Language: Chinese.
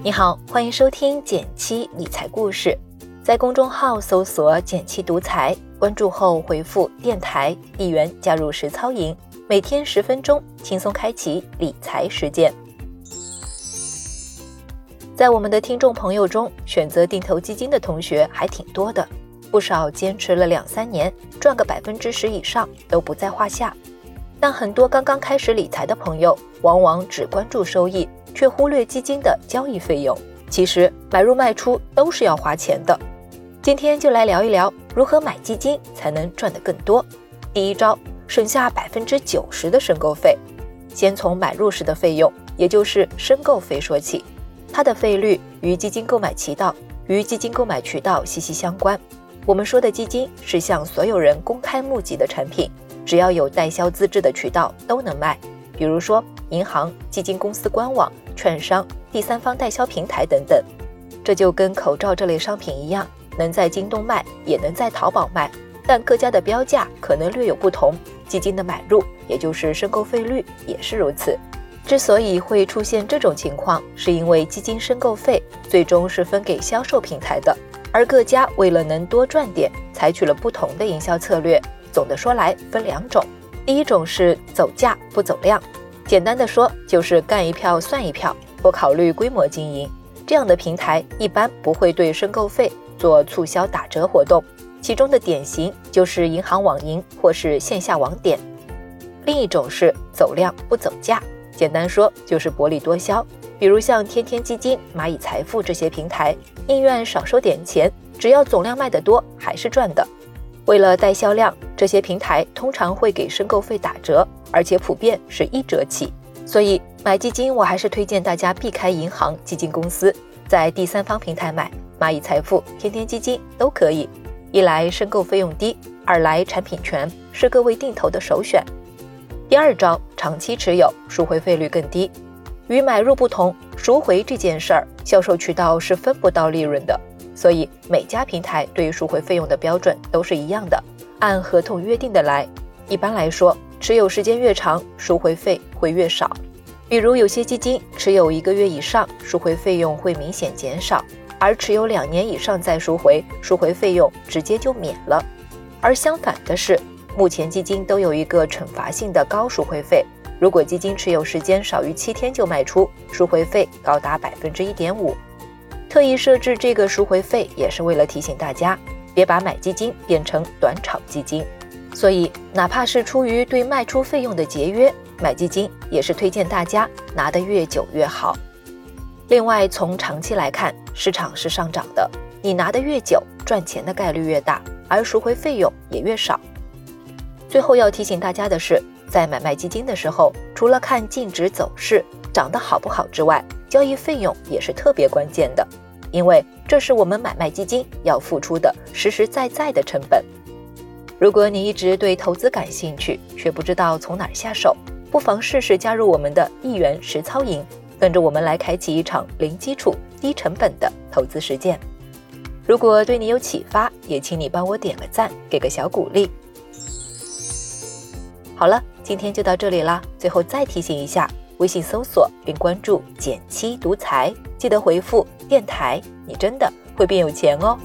你好，欢迎收听减七理财故事，在公众号搜索“减七独裁，关注后回复“电台”一元加入实操营，每天十分钟，轻松开启理财实践。在我们的听众朋友中，选择定投基金的同学还挺多的，不少坚持了两三年，赚个百分之十以上都不在话下。但很多刚刚开始理财的朋友，往往只关注收益，却忽略基金的交易费用。其实买入卖出都是要花钱的。今天就来聊一聊如何买基金才能赚得更多。第一招，省下百分之九十的申购费。先从买入时的费用，也就是申购费说起。它的费率与基金购买渠道与基金购买渠道息息相关。我们说的基金是向所有人公开募集的产品，只要有代销资质的渠道都能卖，比如说银行、基金公司官网、券商、第三方代销平台等等。这就跟口罩这类商品一样，能在京东卖，也能在淘宝卖，但各家的标价可能略有不同。基金的买入，也就是申购费率，也是如此。之所以会出现这种情况，是因为基金申购费最终是分给销售平台的，而各家为了能多赚点，采取了不同的营销策略。总的说来，分两种：第一种是走价不走量，简单的说就是干一票算一票，不考虑规模经营。这样的平台一般不会对申购费做促销打折活动，其中的典型就是银行网银或是线下网点。另一种是走量不走价。简单说就是薄利多销，比如像天天基金、蚂蚁财富这些平台，宁愿少收点钱，只要总量卖得多，还是赚的。为了带销量，这些平台通常会给申购费打折，而且普遍是一折起。所以买基金，我还是推荐大家避开银行、基金公司，在第三方平台买，蚂蚁财富、天天基金都可以。一来申购费用低，二来产品全，是各位定投的首选。第二招，长期持有，赎回费率更低。与买入不同，赎回这件事儿，销售渠道是分不到利润的，所以每家平台对于赎回费用的标准都是一样的，按合同约定的来。一般来说，持有时间越长，赎回费会越少。比如有些基金持有一个月以上，赎回费用会明显减少；而持有两年以上再赎回，赎回费用直接就免了。而相反的是。目前基金都有一个惩罚性的高赎回费，如果基金持有时间少于七天就卖出，赎回费高达百分之一点五。特意设置这个赎回费，也是为了提醒大家，别把买基金变成短炒基金。所以，哪怕是出于对卖出费用的节约，买基金也是推荐大家拿得越久越好。另外，从长期来看，市场是上涨的，你拿得越久，赚钱的概率越大，而赎回费用也越少。最后要提醒大家的是，在买卖基金的时候，除了看净值走势涨得好不好之外，交易费用也是特别关键的，因为这是我们买卖基金要付出的实实在在的成本。如果你一直对投资感兴趣，却不知道从哪儿下手，不妨试试加入我们的一元实操营，跟着我们来开启一场零基础、低成本的投资实践。如果对你有启发，也请你帮我点个赞，给个小鼓励。好了，今天就到这里啦。最后再提醒一下，微信搜索并关注“减七独裁，记得回复“电台”，你真的会变有钱哦。